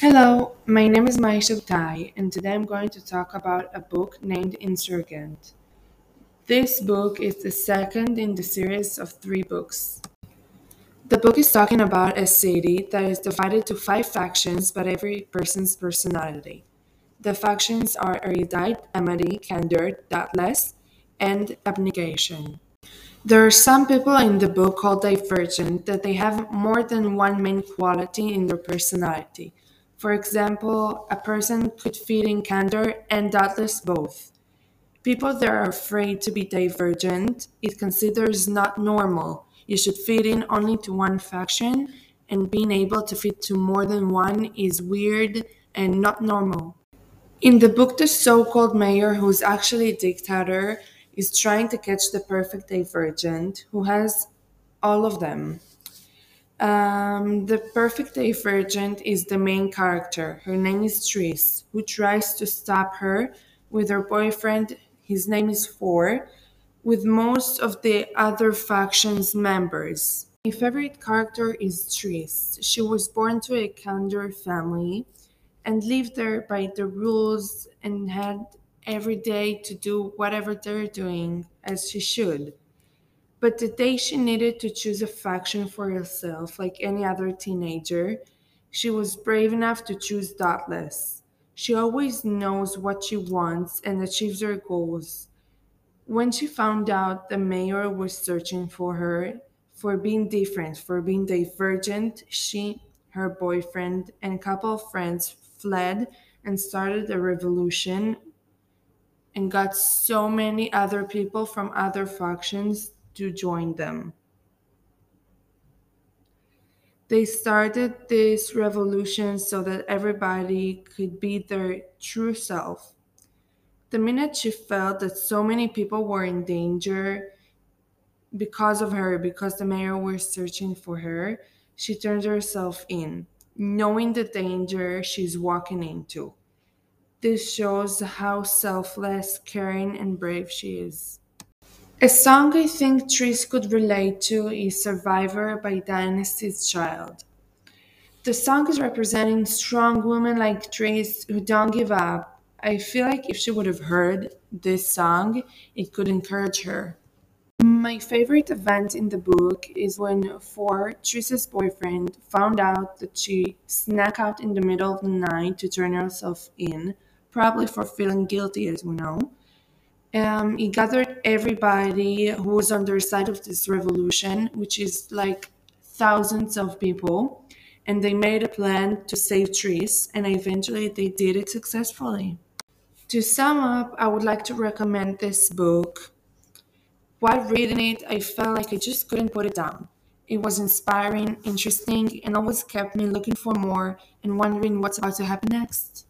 Hello, my name is Maisha Tai, and today I'm going to talk about a book named Insurgent. This book is the second in the series of three books. The book is talking about a city that is divided to five factions by every person's personality. The factions are erudite, amity, candor, dauntless, and abnegation. There are some people in the book called divergent that they have more than one main quality in their personality. For example, a person could fit in candor and dauntless both. People that are afraid to be divergent, it considers not normal. You should fit in only to one faction, and being able to fit to more than one is weird and not normal. In the book, the so called mayor, who's actually a dictator, is trying to catch the perfect divergent who has all of them. Um, the perfect divergent is the main character. Her name is Tris, who tries to stop her with her boyfriend. His name is Four, with most of the other factions members. My favorite character is Tris. She was born to a Candor family and lived there by the rules and had every day to do whatever they're doing as she should. But the day she needed to choose a faction for herself, like any other teenager, she was brave enough to choose Dauntless. She always knows what she wants and achieves her goals. When she found out the mayor was searching for her for being different, for being divergent, she, her boyfriend, and a couple of friends fled and started a revolution and got so many other people from other factions to join them. They started this revolution so that everybody could be their true self. The minute she felt that so many people were in danger because of her, because the mayor was searching for her, she turned herself in, knowing the danger she's walking into. This shows how selfless, caring, and brave she is. A song I think Tris could relate to is Survivor by Destiny's Child. The song is representing strong women like Tris who don't give up. I feel like if she would have heard this song, it could encourage her. My favorite event in the book is when Four, Tris's boyfriend, found out that she snuck out in the middle of the night to turn herself in, probably for feeling guilty, as we know. Um, he gathered everybody who was on their side of this revolution, which is like thousands of people, and they made a plan to save Tris, and eventually they did it successfully. To sum up, I would like to recommend this book. While reading it, I felt like I just couldn't put it down. It was inspiring, interesting, and always kept me looking for more and wondering what's about to happen next.